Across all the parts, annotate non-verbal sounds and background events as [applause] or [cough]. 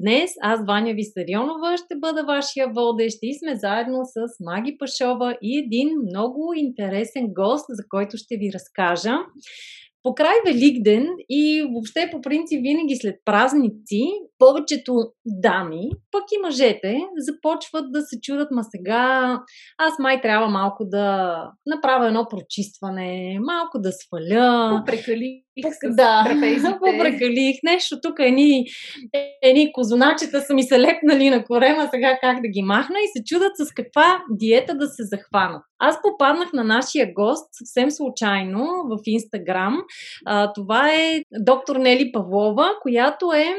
Днес аз, Ваня Висарионова, ще бъда вашия водещ и сме заедно с Маги Пашова и един много интересен гост, за който ще ви разкажа. По край Великден и въобще по принцип винаги след празници, повечето дами, пък и мъжете, започват да се чудат, ма сега аз май трябва малко да направя едно прочистване, малко да сваля. Попрекалих с да, попрекалих нещо, тук едни, едни козуначета са ми се лепнали на корема, сега как да ги махна и се чудат с каква диета да се захванат. Аз попаднах на нашия гост съвсем случайно в Инстаграм. Това е доктор Нели Павлова, която е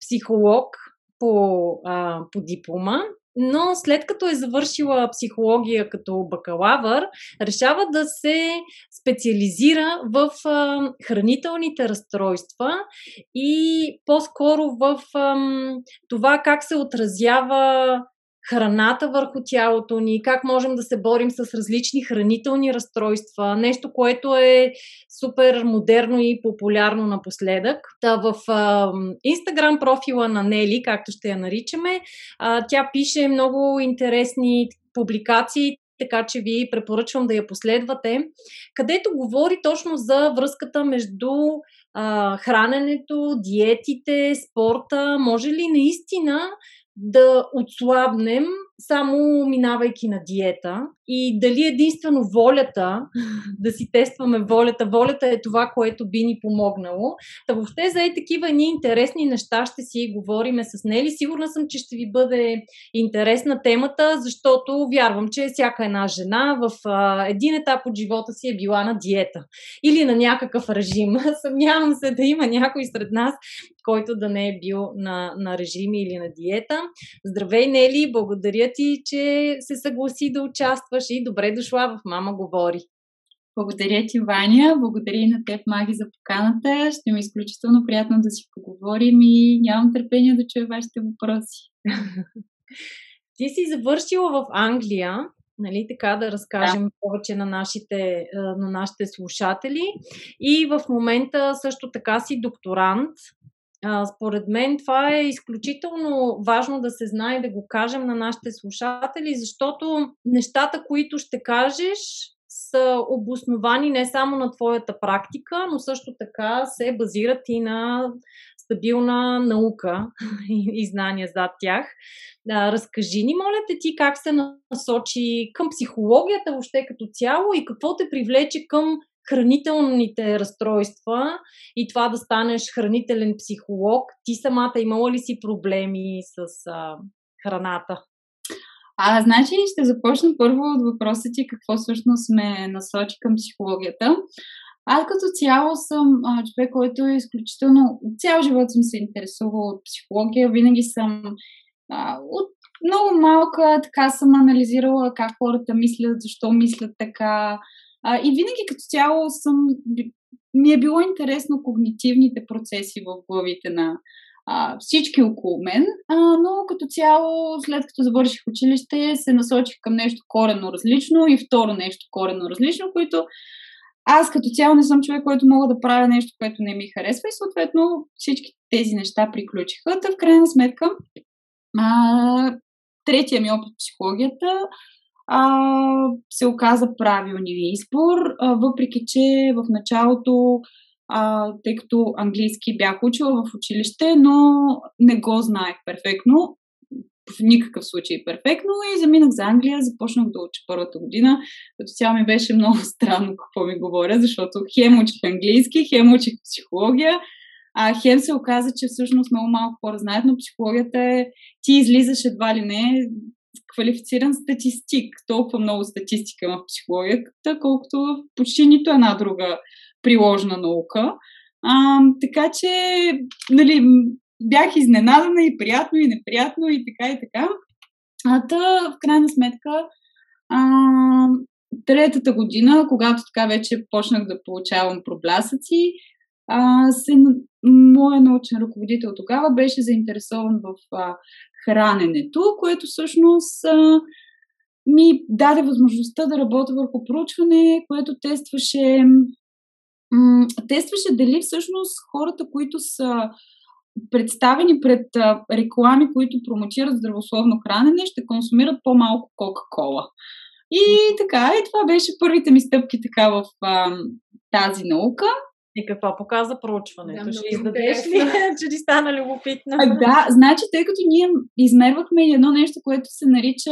психолог по, а, по диплома, но след като е завършила психология като бакалавър, решава да се специализира в а, хранителните разстройства и по-скоро в а, това как се отразява храната върху тялото ни, как можем да се борим с различни хранителни разстройства, нещо, което е супер модерно и популярно напоследък. Та в Инстаграм профила на Нели, както ще я наричаме, а, тя пише много интересни публикации, така че ви препоръчвам да я последвате, където говори точно за връзката между а, храненето, диетите, спорта. Може ли наистина да отслабнем само минавайки на диета и дали единствено волята, [laughs] да си тестваме волята, волята е това, което би ни помогнало. Та въобще за и такива ни интересни неща ще си говориме с Нели. Сигурна съм, че ще ви бъде интересна темата, защото вярвам, че всяка една жена в а, един етап от живота си е била на диета или на някакъв режим. [laughs] Съмнявам се да има някой сред нас, който да не е бил на, на режими или на диета. Здравей, Нели! Благодаря ти, че се съгласи да участваш и добре дошла в Мама говори. Благодаря ти, Ваня. Благодаря и на теб, Маги, за поканата. Ще ми е изключително приятно да си поговорим и нямам търпение да чуя вашите въпроси. [laughs] Ти си завършила в Англия, нали, така да разкажем да. повече на нашите, на нашите слушатели. И в момента също така си докторант според мен това е изключително важно да се знае да го кажем на нашите слушатели, защото нещата, които ще кажеш, са обосновани не само на твоята практика, но също така се базират и на стабилна наука [laughs] и знания зад тях. Да, разкажи ни, моля те, ти как се насочи към психологията въобще като цяло и какво те привлече към хранителните разстройства и това да станеш хранителен психолог. Ти самата имала ли си проблеми с а, храната? А, значи ще започна първо от въпроса ти какво всъщност ме насочи към психологията. Аз като цяло съм а, човек, който е изключително... Цял живот съм се интересувала от психология. Винаги съм а, от много малка така съм анализирала как хората мислят, защо мислят така, а, и винаги като цяло съм, ми е било интересно когнитивните процеси в главите на а, всички около мен, а, но като цяло, след като завърших училище, се насочих към нещо коренно различно и второ нещо коренно различно, които аз като цяло не съм човек, който мога да правя нещо, което не ми харесва и съответно всички тези неща приключиха. Та в крайна сметка, а, третия ми опит в психологията а, се оказа правилния избор, а, въпреки че в началото, а, тъй като английски бях учила в училище, но не го знаех перфектно, в никакъв случай перфектно и заминах за Англия, започнах да уча първата година, като цяло ми беше много странно какво ми говоря, защото хем учих английски, хем учих психология, а хем се оказа, че всъщност много малко хора знаят, но психологията е, ти излизаш едва ли не квалифициран статистик. Толкова много статистика в психологията, колкото в почти нито една друга приложна наука. А, така че, нали, бях изненадана и приятно, и неприятно, и така, и така. А та, в крайна сметка, а, третата година, когато така вече почнах да получавам проблясъци, а, се, моя научен ръководител тогава беше заинтересован в а, храненето, което всъщност а, ми даде възможността да работя върху проучване, което тестваше, м- тестваше дали всъщност хората, които са представени пред а, реклами, които промотират здравословно хранене, ще консумират по-малко Кока-Кола. И така, и това беше първите ми стъпки така в а, тази наука. И какво показа проучването? Да, Ще издадеш ли, че [laughs] ти стана любопитна? А, да, значи, тъй като ние измервахме едно нещо, което се нарича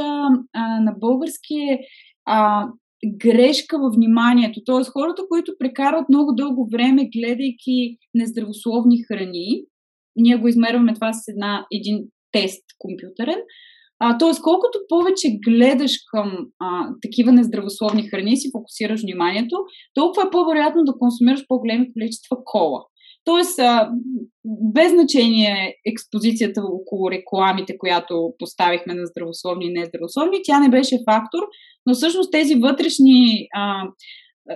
а, на български а, грешка във вниманието. Тоест, хората, които прекарват много дълго време, гледайки нездравословни храни, ние го измерваме това с една, един тест компютърен, а, тоест, колкото повече гледаш към а, такива нездравословни храни, си фокусираш вниманието, толкова е по-вероятно да консумираш по-големи количества кола. Тоест, а, без значение експозицията около рекламите, която поставихме на здравословни и нездравословни, тя не беше фактор, но всъщност тези вътрешни а,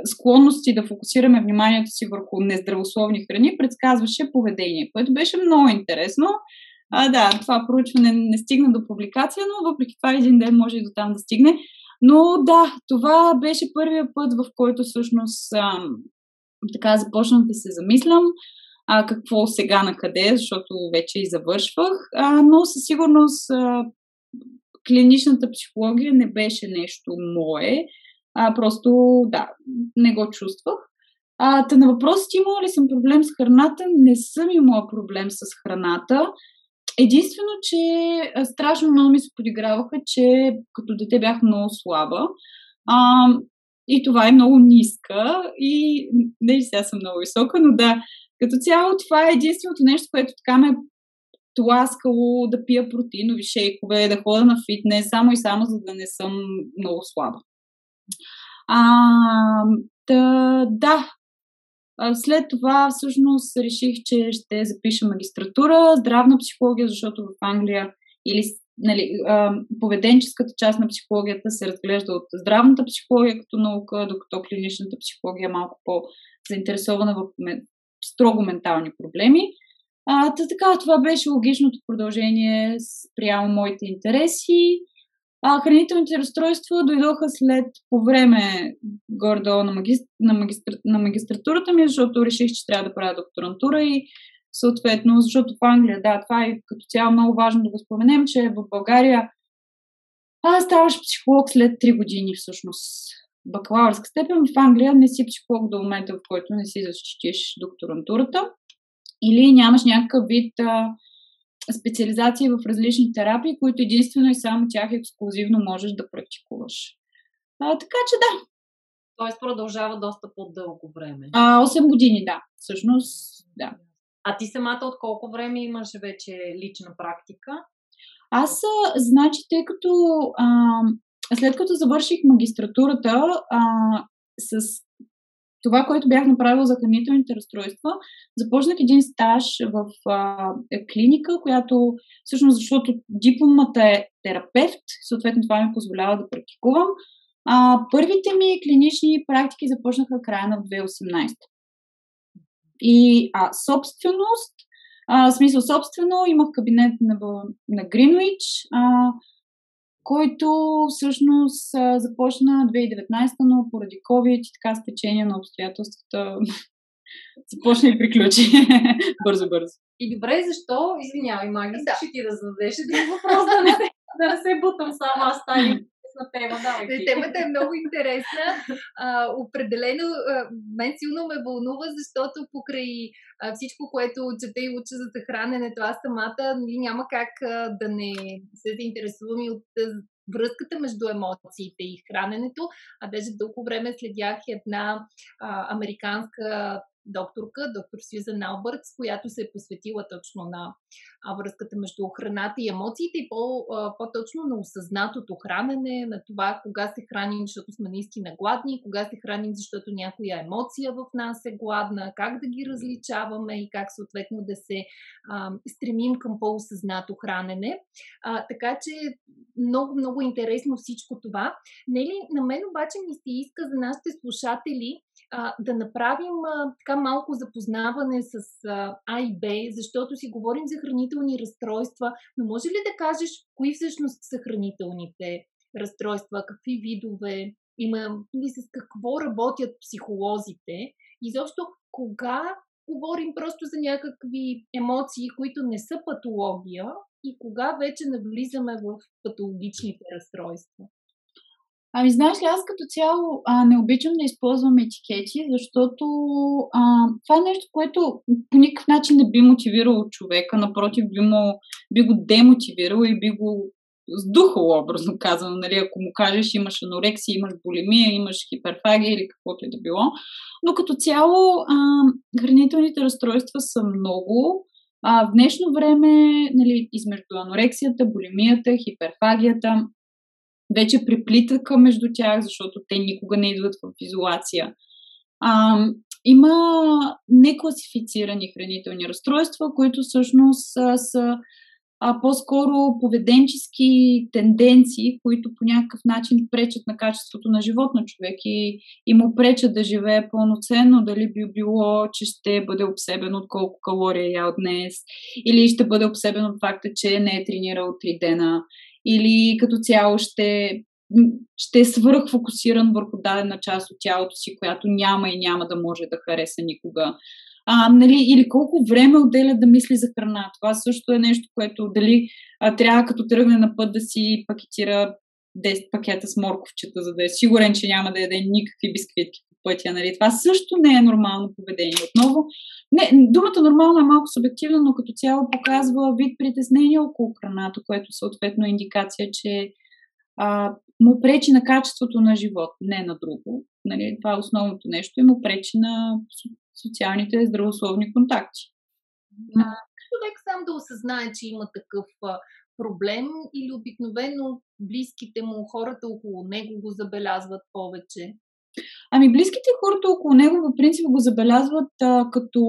склонности да фокусираме вниманието си върху нездравословни храни предсказваше поведение, което беше много интересно. А, да, това проучване не стигна до публикация, но въпреки това един ден може и до там да стигне. Но да, това беше първият път, в който всъщност а, така започнах да се замислям а, какво сега на къде, защото вече и завършвах. А, но със сигурност а, клиничната психология не беше нещо мое. А, просто, да, не го чувствах. А, та на въпросът имала ли съм проблем с храната? Не съм имала проблем с храната. Единствено, че страшно много ми се подиграваха, че като дете бях много слаба. А, и това е много ниска. И не, сега съм много висока, но да, като цяло това е единственото нещо, което така ме тласкало да пия протеинови шейкове, да ходя на фитнес, само и само за да не съм много слаба. А, да, да, след това всъщност реших, че ще запиша магистратура, здравна психология, защото в Англия или нали, поведенческата част на психологията се разглежда от здравната психология като наука, докато клиничната психология е малко по-заинтересована в строго ментални проблеми. А, така, това беше логичното продължение спрямо моите интереси. А, хранителните разстройства дойдоха след, по време гордо на, магистр, на, магистр, на магистратурата ми, защото реших, че трябва да правя докторантура и съответно, защото в Англия, да, това е като цяло много важно да го споменем, че в България а, ставаш психолог след 3 години всъщност бакалавърска степен. В Англия не си психолог до момента, в който не си защитиш докторантурата или нямаш някакъв вид а, специализации в различни терапии, които единствено и само тях ексклюзивно можеш да практикуваш. А, така че да. Тоест продължава доста по-дълго време. А, 8 години, да. Всъщност, да. А ти самата от колко време имаш вече лична практика? Аз, значи, тъй като а, след като завърших магистратурата, а, с това, което бях направила за хранителните разстройства, започнах един стаж в а, е, клиника, която всъщност, защото дипломата е терапевт, съответно това ми позволява да практикувам. А, първите ми клинични практики започнаха края на 2018. И а, собственост, а, смисъл собствено, имах кабинет на, на Гринвич, а, който всъщност започна 2019, но поради COVID и така с течение на обстоятелствата [laughs] започна и приключи. [laughs] Бързо-бързо. И добре, защо? Извинявай, Маги, да. ще ти да зададеш един въпрос, да не, да не се бутам само аз тази на тема. Да, Темата е много интересна. [laughs] А, определено, а, мен силно ме вълнува, защото покрай а, всичко, което чета и уча за хранене, това самата нали, няма как а, да не се заинтересувам и от връзката между емоциите и храненето. А даже дълго време следях една а, американска докторка, доктор Сюзан Албъртс, която се е посветила точно на връзката между храната и емоциите и по, по-точно на осъзнатото хранене, на това кога се храним, защото сме наистина гладни, кога се храним, защото някоя емоция в нас е гладна, как да ги различаваме и как съответно да се а, стремим към по-осъзнато хранене. А, така че много, много интересно всичко това. Нели, на мен обаче ми се иска за нашите слушатели а, да направим а, така малко запознаване с а, А и Б, защото си говорим за хранителни разстройства, но може ли да кажеш кои всъщност са хранителните разстройства, какви видове, има ли с какво работят психолозите? И защо кога говорим просто за някакви емоции, които не са патология и кога вече навлизаме в патологичните разстройства? Ами, знаеш ли, аз като цяло а, не обичам да използвам етикети, защото а, това е нещо, което по никакъв начин не би мотивирало човека, напротив, би, му, би го демотивирало и би го сдухало, образно казано, нали, ако му кажеш имаш анорексия, имаш булимия, имаш хиперфагия или каквото и да било. Но като цяло а, хранителните разстройства са много. А, в днешно време, нали, измежду анорексията, булимията, хиперфагията, вече приплитаха между тях, защото те никога не идват в изолация. А, има некласифицирани хранителни разстройства, които всъщност са, са а, по-скоро поведенчески тенденции, които по някакъв начин пречат на качеството на живот на човек и, и му пречат да живее пълноценно, дали би било, че ще бъде обсебен от колко калории е ял днес, или ще бъде обсебен от факта, че не е тренирал 3 дена, или като цяло ще, ще е свръхфокусиран върху дадена част от тялото си, която няма и няма да може да хареса никога. А, нали, или колко време отделя да мисли за храна. Това също е нещо, което дали а, трябва като тръгне на път да си пакетира 10 пакета с морковчета, за да е сигурен, че няма да яде никакви бисквитки пътя. Нали? Това също не е нормално поведение. Отново, не, думата нормално е малко субективна, но като цяло показва вид притеснение около храната, което съответно е индикация, че а, му пречи на качеството на живот, не на друго. Нали? Това е основното нещо и му пречи на социалните здравословни контакти. А, човек сам да осъзнае, че има такъв проблем или обикновено близките му, хората около него го забелязват повече? Ами близките хората около него по принцип го забелязват а, като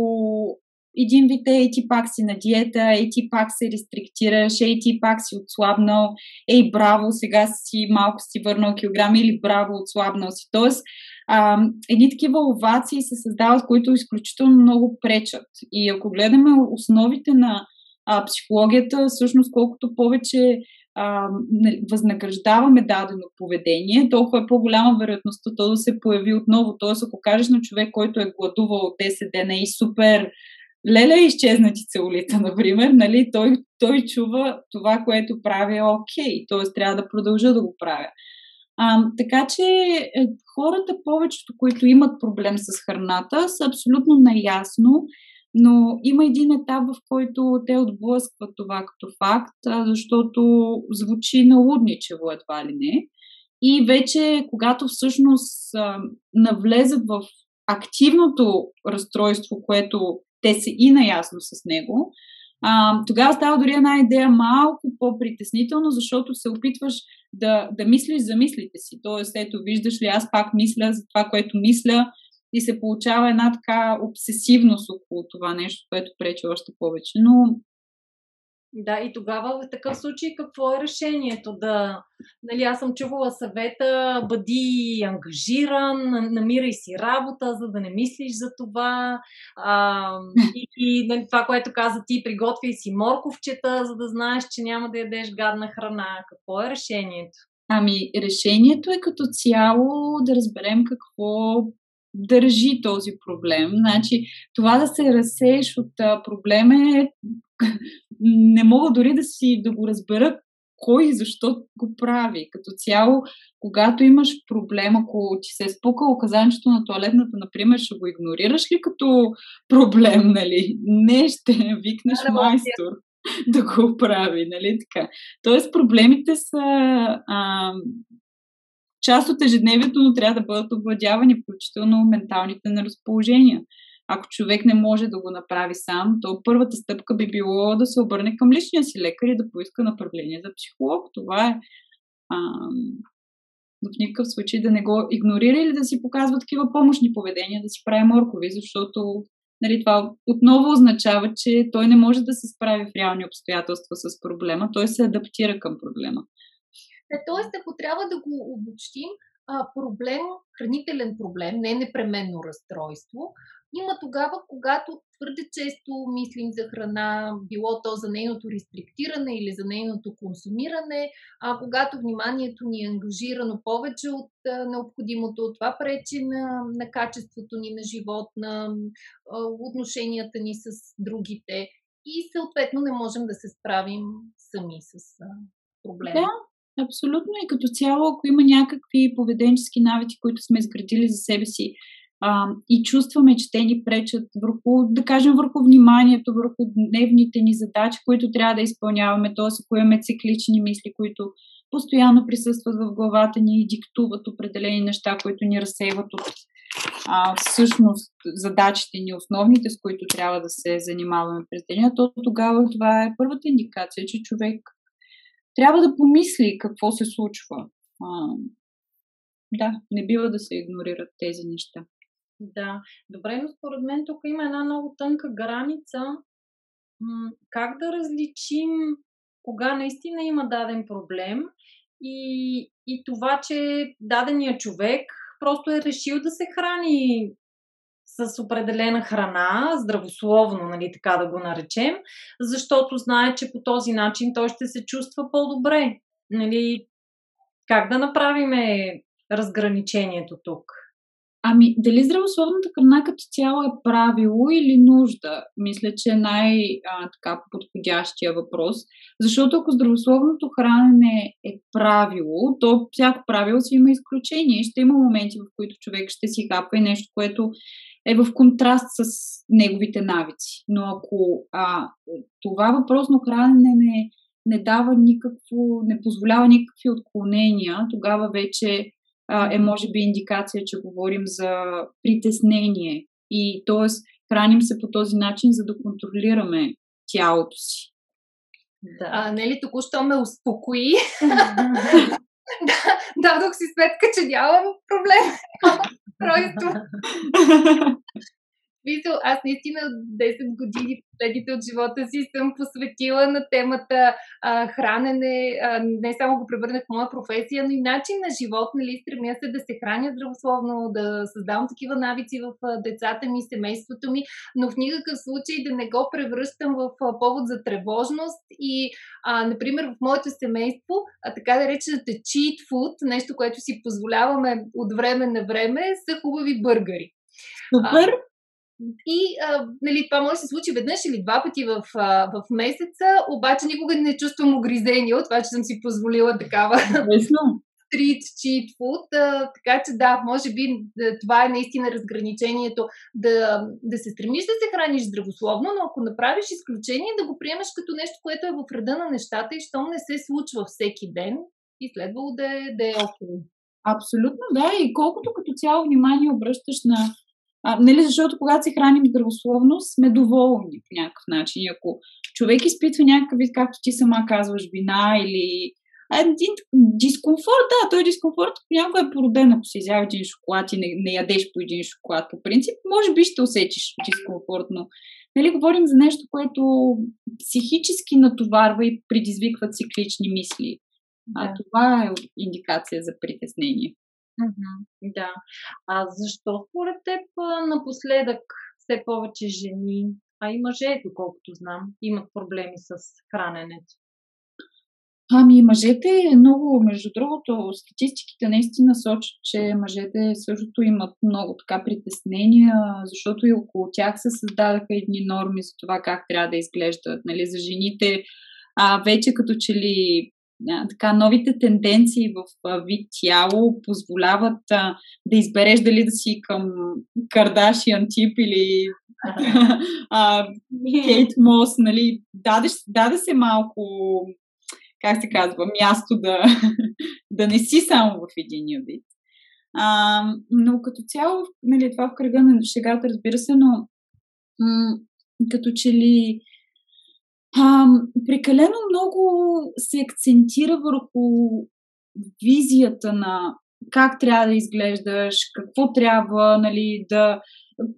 един вид ей ти пак си на диета, ей ти пак се рестриктираш, ей ти пак си отслабнал, ей браво, сега си малко си върнал килограми или браво, отслабнал си. Тоест, а, едни такива овации се създават, които изключително много пречат. И ако гледаме основите на а, психологията, всъщност колкото повече а, възнаграждаваме дадено поведение, толкова е по-голяма вероятността то да се появи отново. Тоест, ако кажеш на човек, който е гладувал 10 дена и супер леле изчезнати целулита, [laughs] например, нали, той, той чува това, което прави е окей, т.е. трябва да продължа да го правя. А, така че е, хората, повечето, които имат проблем с храната, са абсолютно наясно, но има един етап, в който те отблъскват това като факт, защото звучи налудничево едва ли не. И вече, когато всъщност навлезат в активното разстройство, което те са и наясно с него, тогава става дори една идея малко по-притеснително, защото се опитваш да, да мислиш за мислите си. Тоест, ето, виждаш ли, аз пак мисля за това, което мисля и се получава една така обсесивност около това нещо, което пречи още повече. Но да, и тогава в такъв случай какво е решението? Да, нали, аз съм чувала съвета, бъди ангажиран, намирай си работа, за да не мислиш за това. А, и, и нали, това, което каза ти, приготвяй си морковчета, за да знаеш, че няма да ядеш гадна храна. Какво е решението? Ами, решението е като цяло да разберем какво държи този проблем. Значи, това да се разсееш от проблема е [laughs] не мога дори да си да го разбера кой и защо го прави. Като цяло, когато имаш проблем, ако ти се е спукало казанчето на туалетната, например, ще го игнорираш ли като проблем, нали? Не, ще викнеш да, майстор [laughs] да го прави, нали така? Тоест, проблемите са а, част от ежедневието, но трябва да бъдат обладявани, включително менталните на разположения. ако човек не може да го направи сам, то първата стъпка би било да се обърне към личния си лекар и да поиска направление за психолог. Това е а, в никакъв случай да не го игнорира или да си показва такива помощни поведения, да си прави моркови, защото нали, това отново означава, че той не може да се справи в реални обстоятелства с проблема, той се адаптира към проблема. Е, тоест, ако трябва да го обобщим, проблем, хранителен проблем, не непременно разстройство, има тогава, когато твърде често мислим за храна, било то за нейното рестриктиране или за нейното консумиране, а когато вниманието ни е ангажирано повече от необходимото, това пречи на, на качеството ни на живот, на отношенията ни с другите и съответно не можем да се справим сами с а, проблема. Да, абсолютно. И като цяло, ако има някакви поведенчески навици, които сме изградили за себе си, а, и чувстваме, че те ни пречат върху, да кажем, върху вниманието, върху дневните ни задачи, които трябва да изпълняваме, т.е. ако имаме циклични мисли, които постоянно присъстват в главата ни и диктуват определени неща, които ни разсейват от а, всъщност задачите ни, основните, с които трябва да се занимаваме през деня, то тогава това е първата индикация, че човек трябва да помисли какво се случва. А, да, не бива да се игнорират тези неща. Да, добре, но според мен тук има една много тънка граница. Как да различим кога наистина има даден проблем и, и това, че дадения човек просто е решил да се храни с определена храна, здравословно, нали, така да го наречем, защото знае, че по този начин той ще се чувства по-добре. Нали, как да направим разграничението тук? Ами, дали здравословната храна като цяло е правило или нужда? Мисля, че е най-подходящия въпрос. Защото ако здравословното хранене е правило, то всяко правило си има изключение ще има моменти, в които човек ще си хапа и нещо, което е в контраст с неговите навици. Но ако а, това въпросно хранене не, не дава никакво, не позволява никакви отклонения, тогава вече е може би индикация, че говорим за притеснение. И т.е. храним се по този начин, за да контролираме тялото си. Да. А, нели току-що ме успокои. [laughs] да, дадох си сметка, че нямам проблем. [laughs] Тройство. [laughs] Смисъл, аз наистина 10 години последните от живота си съм посветила на темата а, хранене. А, не само го превърнах в моя професия, но и начин на живот. Нали, стремя се да се храня здравословно, да създавам такива навици в децата ми, семейството ми, но в никакъв случай да не го превръщам в повод за тревожност. И, а, например, в моето семейство, а, така да речената cheat food, нещо, което си позволяваме от време на време, са хубави бъргари. Супер! А, и а, нали, това може да се случи веднъж или два пъти в, а, в месеца, обаче никога не чувствам огризение от това, че съм си позволила такава стрит, чит фуд. Така че да, може би това е наистина разграничението да, да се стремиш да се храниш здравословно, но ако направиш изключение, да го приемаш като нещо, което е в реда на нещата и щом не се случва всеки ден, и следвало да е, да е около. Абсолютно, да. И колкото като цяло внимание обръщаш на а, нали, защото когато се храним здравословно, сме доволни по някакъв начин. Ако човек изпитва някакъв вид, както ти сама казваш, вина или един дискомфорт, да, той дискомфорт понякога е породен, ако си изява един шоколад и не, не ядеш по един шоколад. По принцип, може би ще усетиш дискомфорт, но нали, говорим за нещо, което психически натоварва и предизвиква циклични мисли. Да. А това е индикация за притеснение. Да. А защо според теб напоследък все повече жени, а и мъже, доколкото знам, имат проблеми с храненето? Ами, мъжете много, между другото, статистиките наистина сочат, че мъжете същото имат много така притеснения, защото и около тях се създадаха едни норми за това как трябва да изглеждат. Нали, за жените а, вече като че ли така, новите тенденции в вид тяло позволяват а, да избереш дали да си към Кардашиан тип или Кейт Мос, нали, даде, даде се малко, как се казва, място да, да не си само в един вид. А, но като цяло, нали, това в кръга на шегата, разбира се, но м- като че ли а, прекалено много се акцентира върху визията на как трябва да изглеждаш, какво трябва нали, да.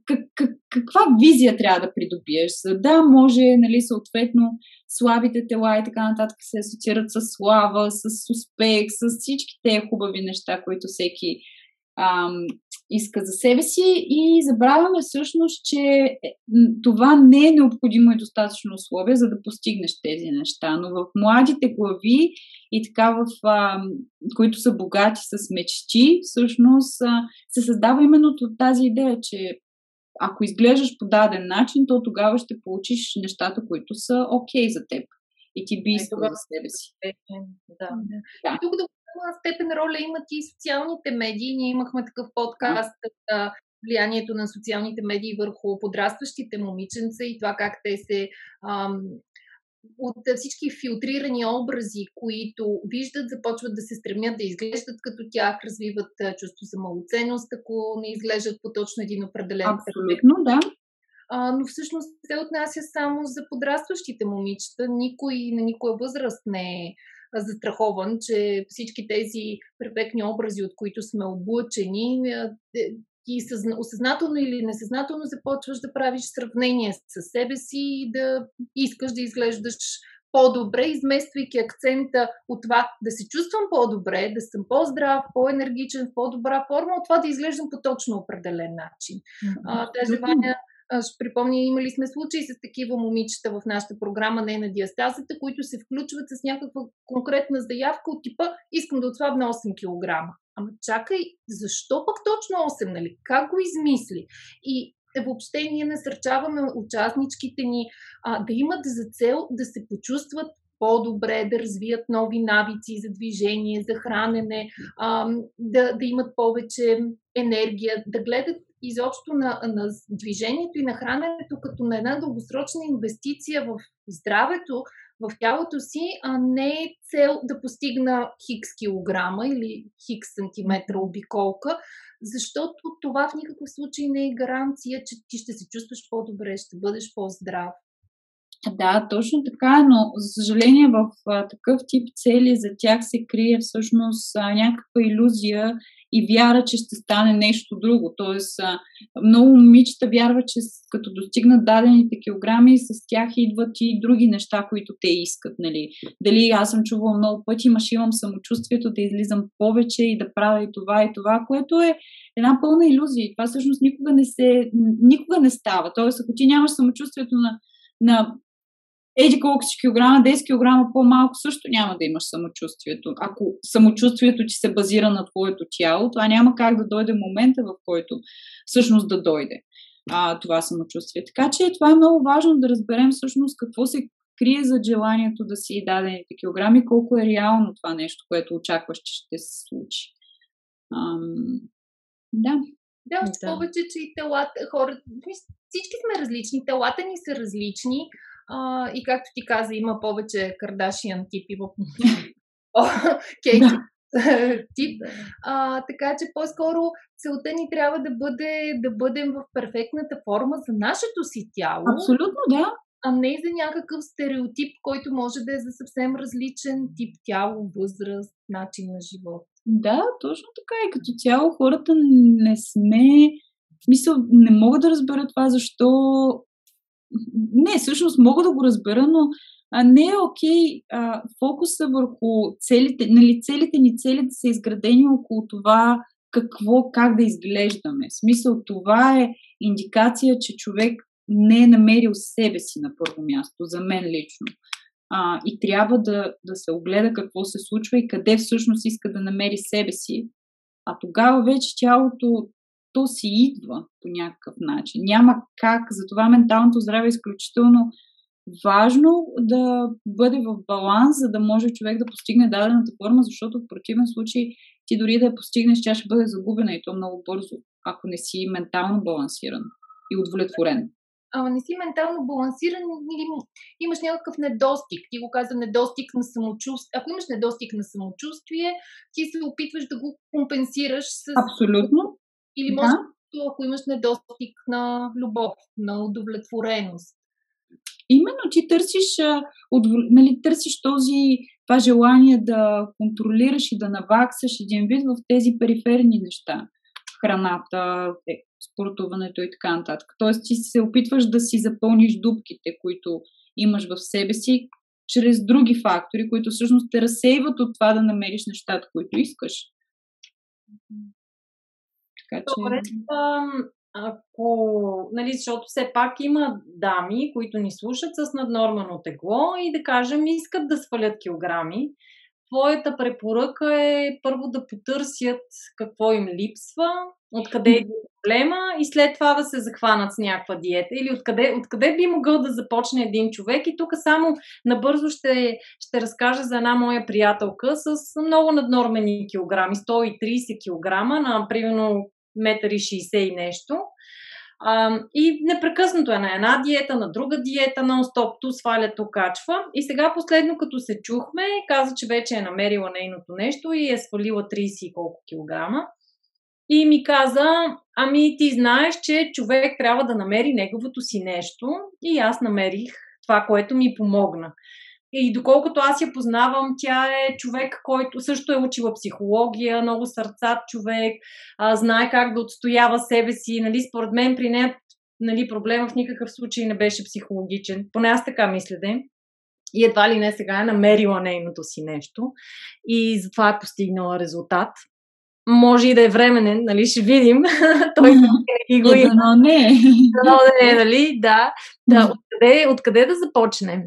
Как, как, каква визия трябва да придобиеш? Да, може, нали, съответно, слабите тела и така нататък се асоциират с слава, с успех, с всички тези хубави неща, които всеки ам, иска за себе си и забравяме всъщност, че е, това не е необходимо и достатъчно условие, за да постигнеш тези неща. Но в младите глави и така в, а, които са богати с мечти, всъщност а, се създава именно тази идея, че ако изглеждаш по даден начин, то тогава ще получиш нещата, които са окей okay за теб. И ти би искал за себе си. Да. да. И тук степен роля имат и социалните медии. Ние имахме такъв подкаст за влиянието на социалните медии върху подрастващите момиченца и това как те се ам, от всички филтрирани образи, които виждат, започват да се стремят да изглеждат като тях, развиват чувство за малоценност, ако не изглеждат по точно един определен Абсолютно, да. А, но всъщност се отнася само за подрастващите момичета. Никой на никоя възраст не е застрахован, че всички тези перфектни образи, от които сме облъчени, ти осъзнателно или несъзнателно започваш да правиш сравнение с себе си и да искаш да изглеждаш по-добре, измествайки акцента от това да се чувствам по-добре, да съм по-здрав, по-енергичен, в по-добра форма, от това да изглеждам по точно определен начин. Mm-hmm. А, даже Ваня ще припомня, имали сме случаи с такива момичета в нашата програма Не на диастазата, които се включват с някаква конкретна заявка от типа искам да отслабна 8 кг. Ама чакай, защо пък точно 8, нали? Как го измисли? И въобще ние насърчаваме участничките ни а, да имат за цел да се почувстват по-добре, да развият нови навици за движение, за хранене, а, да, да имат повече енергия, да гледат изобщо на, на движението и на храненето като на една дългосрочна инвестиция в здравето, в тялото си, а не е цел да постигна хикс килограма или хикс сантиметра обиколка, защото това в никакъв случай не е гаранция, че ти ще се чувстваш по-добре, ще бъдеш по-здрав. Да, точно така, но за съжаление в а, такъв тип цели за тях се крие всъщност а, някаква иллюзия и вяра, че ще стане нещо друго. Тоест, много момичета вярват, че като достигнат дадените килограми, с тях идват и други неща, които те искат. Нали. Дали аз съм чувала много пъти, имаш имам самочувствието да излизам повече и да правя и това и това, което е една пълна иллюзия. И това всъщност никога не, се, никога не става. Тоест, ако ти нямаш самочувствието на на еди колко си килограма, 10 килограма по-малко също няма да имаш самочувствието. Ако самочувствието ти се базира на твоето тяло, това няма как да дойде момента, в който всъщност да дойде а, това самочувствие. Така че това е много важно да разберем всъщност какво се крие за желанието да си дадените килограми, колко е реално това нещо, което очакваш, че ще се случи. Ам, да. Да, още да. повече, че и телата, хората, всички сме различни, телата ни са различни а, и както ти каза, има повече Кардашиан типи в [laughs] Кейти тип. А, така че по-скоро целта ни трябва да бъде да бъдем в перфектната форма за нашето си тяло. Абсолютно, да. А не за някакъв стереотип, който може да е за съвсем различен тип тяло, възраст, начин на живот. Да, точно така. И като цяло хората не сме. Мисъл, не мога да разбера това, защо не, всъщност мога да го разбера, но а, не е окей а, фокуса върху целите, нали, целите ни целите са изградени около това какво, как да изглеждаме. В смисъл това е индикация, че човек не е намерил себе си на първо място, за мен лично. А, и трябва да, да се огледа какво се случва и къде всъщност иска да намери себе си. А тогава вече тялото то си идва по някакъв начин. Няма как. Затова менталното здраве е изключително важно да бъде в баланс, за да може човек да постигне дадената форма, защото в противен случай ти дори да я постигнеш, тя ще бъде загубена и то много бързо, ако не си ментално балансиран и удовлетворен. Ама не си ментално балансиран или имаш някакъв недостиг. Ти го каза недостиг на самочувствие. Ако имаш недостиг на самочувствие, ти се опитваш да го компенсираш с Абсолютно. Или може да. ако имаш недостиг на любов, на удовлетвореност. Именно ти търсиш, нали, търсиш този, това желание да контролираш и да наваксаш един вид в тези периферни неща. Храната, е, спортуването и така нататък. Тоест ти се опитваш да си запълниш дупките, които имаш в себе си, чрез други фактори, които всъщност те разсейват от това да намериш нещата, които искаш. Така че... Добре, ако, нали, защото все пак има дами, които ни слушат с наднормално тегло и да кажем искат да свалят килограми, твоята препоръка е първо да потърсят какво им липсва, откъде е проблема и след това да се захванат с някаква диета или откъде, откъде би могъл да започне един човек. И тук само набързо ще, ще разкажа за една моя приятелка с много наднормени килограми, 130 килограма на примерно 1,60 и нещо. А, и непрекъснато е на една диета, на друга диета, нон-стоп, ту сваля, ту качва. И сега последно, като се чухме, каза, че вече е намерила нейното нещо и е свалила 30 и колко килограма. И ми каза, ами ти знаеш, че човек трябва да намери неговото си нещо. И аз намерих това, което ми помогна. И доколкото аз я познавам, тя е човек, който също е учила психология, много сърцат човек, а, знае как да отстоява себе си. Нали, според мен при нея нали, проблема в никакъв случай не беше психологичен. Поне аз така мисля, да и едва ли не сега е намерила нейното си нещо и затова е постигнала резултат. Може и да е временен, нали, ще видим. [laughs] Той и го има. Но не. Но не, нали, да. да откъде, откъде да започнем?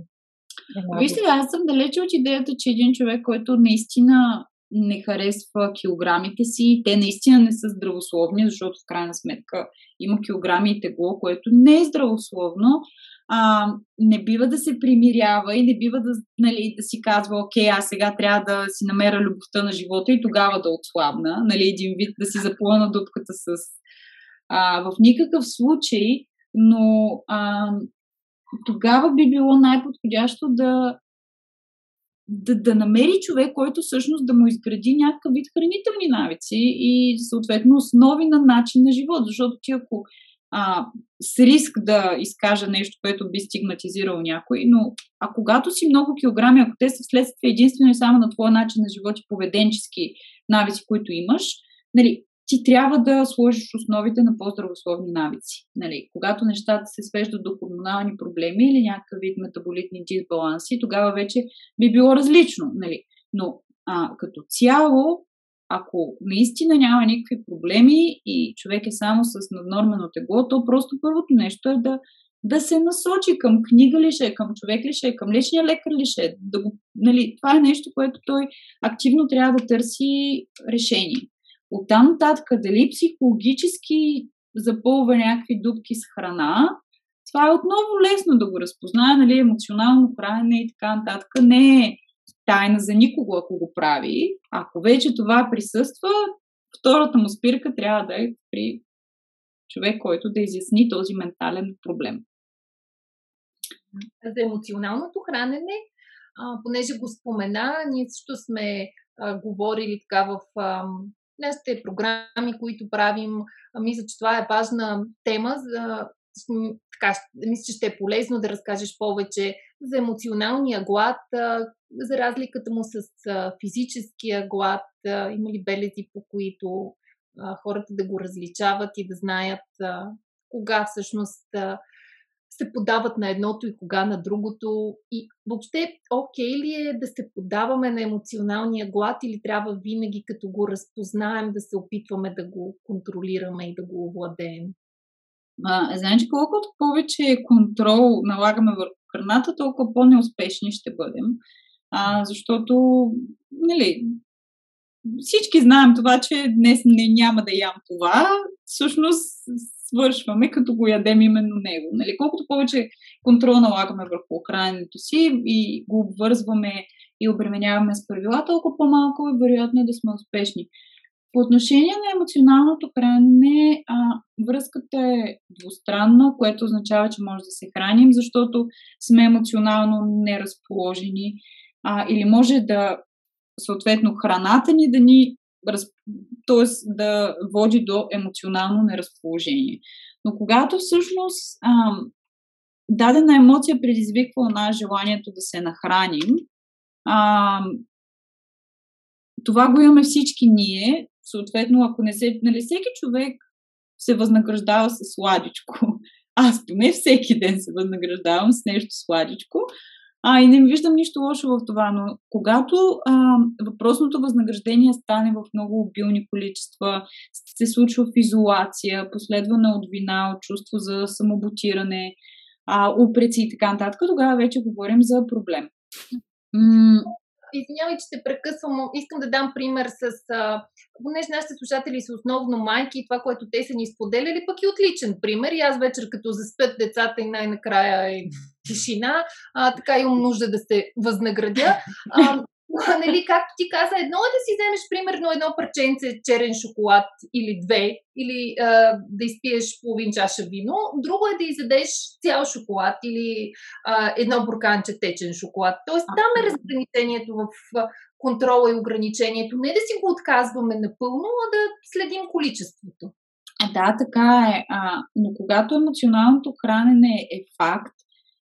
Вижте, аз съм далече от идеята, че един човек, който наистина не харесва килограмите си, те наистина не са здравословни, защото в крайна сметка има килограми и тегло, което не е здравословно, а, не бива да се примирява и не бива да, нали, да си казва, окей, аз сега трябва да си намеря любовта на живота и тогава да отслабна, нали, един вид да си запълна дупката с... А, в никакъв случай, но а, тогава би било най-подходящо да, да, да намери човек, който всъщност да му изгради някакъв вид хранителни навици и съответно основи на начин на живот. Защото ти ако а, с риск да изкажа нещо, което би стигматизирал някой, но а когато си много килограми, ако те са вследствие единствено и само на твоя начин на живот и поведенчески навици, които имаш, нали, ти трябва да сложиш основите на по-здравословни навици. Нали, когато нещата се свеждат до хормонални проблеми или някакъв вид метаболитни дисбаланси, тогава вече би било различно. Нали. Но а, като цяло, ако наистина няма никакви проблеми и човек е само с наднормено тегло, то просто първото нещо е да, да се насочи към книга ли ще е, към човек ли ще е, към личния лекар ли ще е. Да го, нали, това е нещо, което той активно трябва да търси решение. Оттам нататък, дали психологически запълва някакви дубки с храна, това е отново лесно да го разпознае, нали, емоционално хранене и така нататък. Не е тайна за никого, ако го прави. Ако вече това присъства, втората му спирка трябва да е при човек, който да изясни този ментален проблем. За емоционалното хранене, понеже го спомена, ние също сме говорили така в нашите програми, които правим. Мисля, че това е важна тема. За, така, мисля, че ще е полезно да разкажеш повече за емоционалния глад, за разликата му с физическия глад. Има ли белези, по които хората да го различават и да знаят кога всъщност се подават на едното и кога на другото. И въобще, окей ли е да се подаваме на емоционалния глад или трябва винаги, като го разпознаем, да се опитваме да го контролираме и да го овладеем? А, значи, колкото повече контрол налагаме върху храната, толкова по-неуспешни ще бъдем. А, защото, нали, всички знаем това, че днес не няма да ям това. Всъщност свършваме, като го ядем именно него. Нали? Колкото повече контрол налагаме върху храненето си и го обвързваме и обременяваме с правила, толкова по-малко е вероятно да сме успешни. По отношение на емоционалното хранене, а, връзката е двустранна, което означава, че може да се храним, защото сме емоционално неразположени. А, или може да, съответно, храната ни да ни раз, т.е. да води до емоционално неразположение. Но когато всъщност а, дадена емоция предизвиква у нас желанието да се нахраним, а, това го имаме всички ние. Съответно, ако не се. Нали, всеки човек се възнаграждава с сладичко. Аз поне всеки ден се възнаграждавам с нещо сладичко. А, и не виждам нищо лошо в това, но когато а, въпросното възнаграждение стане в много обилни количества, се случва в изолация, последвана от вина, от чувство за самоботиране, а, упреци и така нататък, тогава вече говорим за проблем. М- Извинявай, че те прекъсвам, искам да дам пример с... А, понеже нашите слушатели са основно майки и това, което те са ни споделяли, пък и отличен пример. И аз вечер, като заспят децата и най-накрая е тишина, а, така имам нужда да се възнаградя. А, нали, както ти каза, едно е да си вземеш примерно едно парченце черен шоколад или две, или а, да изпиеш половин чаша вино, друго е да изядеш цял шоколад или а, едно бурканче течен шоколад. Тоест там е разграничението в контрола и ограничението. Не да си го отказваме напълно, а да следим количеството. Да, така е. А, но когато емоционалното хранене е факт,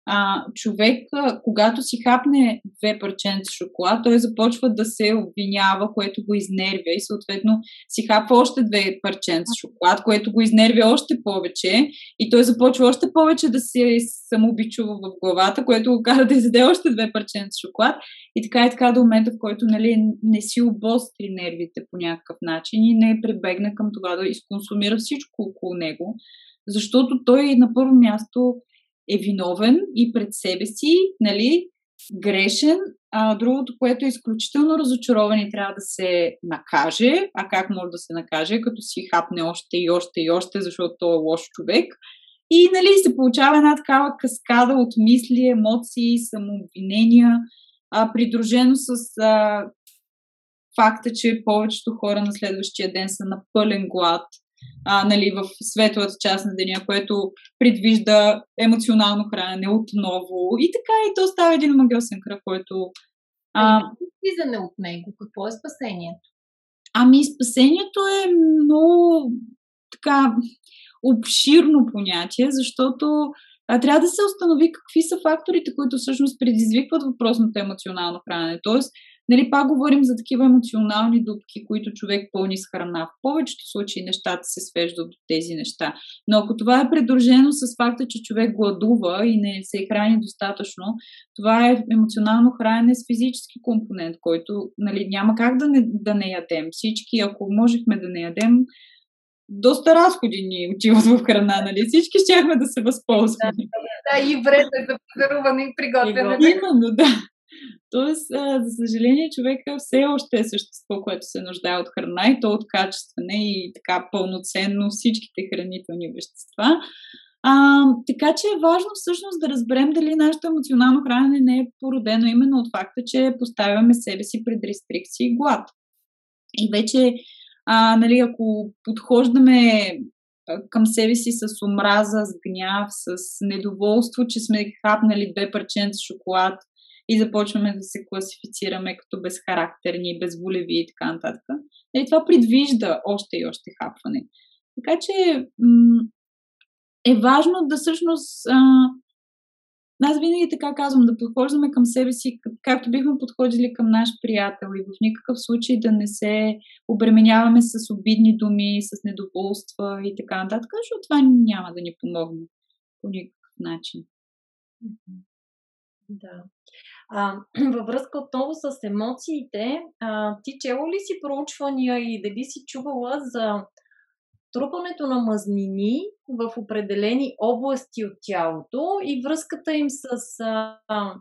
а, човек, когато си хапне две парченца шоколад, той започва да се обвинява, което го изнервя и съответно си хапва още две парченца шоколад, което го изнервя още повече и той започва още повече да се самообичува в главата, което го кара да изяде още две парченца шоколад. И така и така до момента, в който нали, не си обостри нервите по някакъв начин и не прибегне към това да изконсумира всичко около него, защото той на първо място е виновен и пред себе си, нали, грешен. А другото, което е изключително разочарован и трябва да се накаже, а как може да се накаже, като си хапне още и още и още, защото той е лош човек. И нали, се получава една такава каскада от мисли, емоции, самообвинения, а, придружено с а, факта, че повечето хора на следващия ден са на пълен глад, а, нали, в светлата част на деня, което предвижда емоционално хранене отново. И така и то става един магиосен кръг, който... А... Излизане от него. Какво е спасението? Ами спасението е много така обширно понятие, защото а, трябва да се установи какви са факторите, които всъщност предизвикват въпросното емоционално хранене. Тоест, Нали, пак говорим за такива емоционални дупки, които човек пълни с храна. В повечето случаи нещата се свеждат до тези неща. Но ако това е придружено с факта, че човек гладува и не се храни достатъчно, това е емоционално хранене с физически компонент, който нали, няма как да не, да не ядем. Всички, ако можехме да не ядем, доста разходи ни отиват в храна, нали? Всички щяхме да се възползваме. Да, да, и време за пазаруване и приготвяне. Именно, да. Тоест, за съжаление, човека все още е същество, което се нуждае от храна и то от качестване и така пълноценно всичките хранителни вещества. А, така че е важно всъщност да разберем дали нашето емоционално хранене не е породено именно от факта, че поставяме себе си пред рестрикции и глад. И вече, а, нали, ако подхождаме към себе си с омраза, с гняв, с недоволство, че сме хапнали две парченца шоколад и започваме да се класифицираме като безхарактерни, безволеви и така нататък. И това предвижда още и още хапване. Така че м- е важно да всъщност. А, аз винаги така казвам, да подхождаме към себе си, както бихме подходили към наш приятел и в никакъв случай да не се обременяваме с обидни думи, с недоволства и така нататък, защото това няма да ни помогне по никакъв начин. Да. А, [clears throat] във връзка отново с емоциите, а, ти чела ли си проучвания и дали си чувала за трупането на мазнини в определени области от тялото и връзката им с а,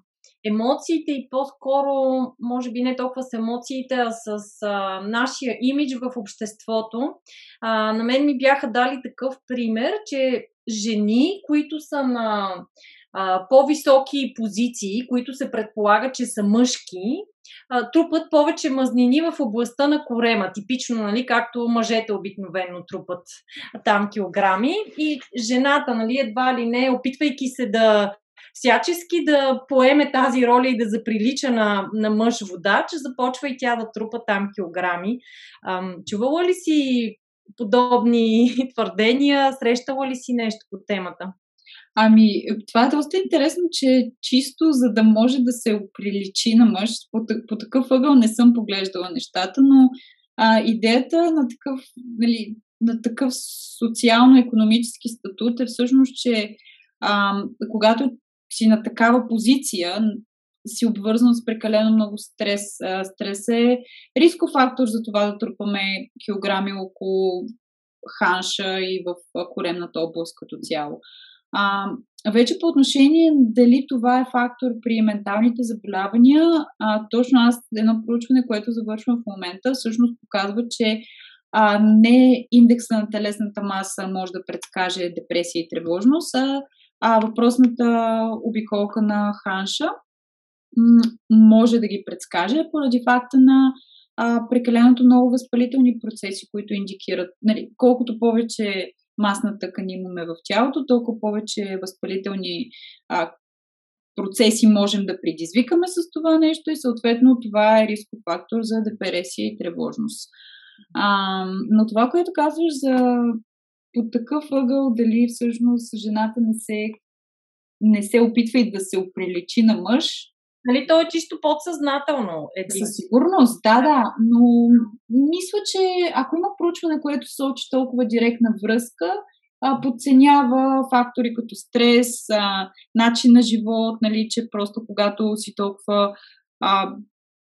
емоциите и по-скоро, може би не толкова с емоциите, а с а, нашия имидж в обществото. А, на мен ми бяха дали такъв пример, че жени, които са на а, по-високи позиции, които се предполага, че са мъжки, а, трупат повече мазнини в областта на корема, типично, нали, както мъжете обикновено трупат там килограми. И жената, нали, едва ли не, опитвайки се да всячески да поеме тази роля и да заприлича на, на мъж водач, започва и тя да трупа там килограми. Ам, чувала ли си подобни [laughs] твърдения? Срещала ли си нещо по темата? Ами, това е доста интересно, че чисто за да може да се оприличи на мъж, по, по такъв ъгъл не съм поглеждала нещата, но а, идеята на такъв, нали, на такъв социално-економически статут е всъщност, че а, когато си на такава позиция, си обвързан с прекалено много стрес. А, стрес е рисков фактор за това да трупаме килограми около ханша и в коремната област като цяло. А, вече по отношение дали това е фактор при менталните заболявания, а, точно аз едно проучване, което завършвам в момента, всъщност показва, че а, не индекса на телесната маса може да предскаже депресия и тревожност, а, а въпросната обиколка на ханша може да ги предскаже поради факта на а, прекаленото много възпалителни процеси, които индикират, нали, колкото повече масна тъкан имаме в тялото, толкова повече възпалителни а, процеси можем да предизвикаме с това нещо и съответно това е рисков фактор за депресия и тревожност. А, но това, което казваш за под такъв ъгъл, дали всъщност жената не се, не се опитва и да се оприличи на мъж, Нали, то е чисто подсъзнателно. Един. Със сигурност, да, да. Но мисля, че ако има проучване, което сочи толкова директна връзка, подценява фактори като стрес, начин на живот, нали, че просто когато си толкова а,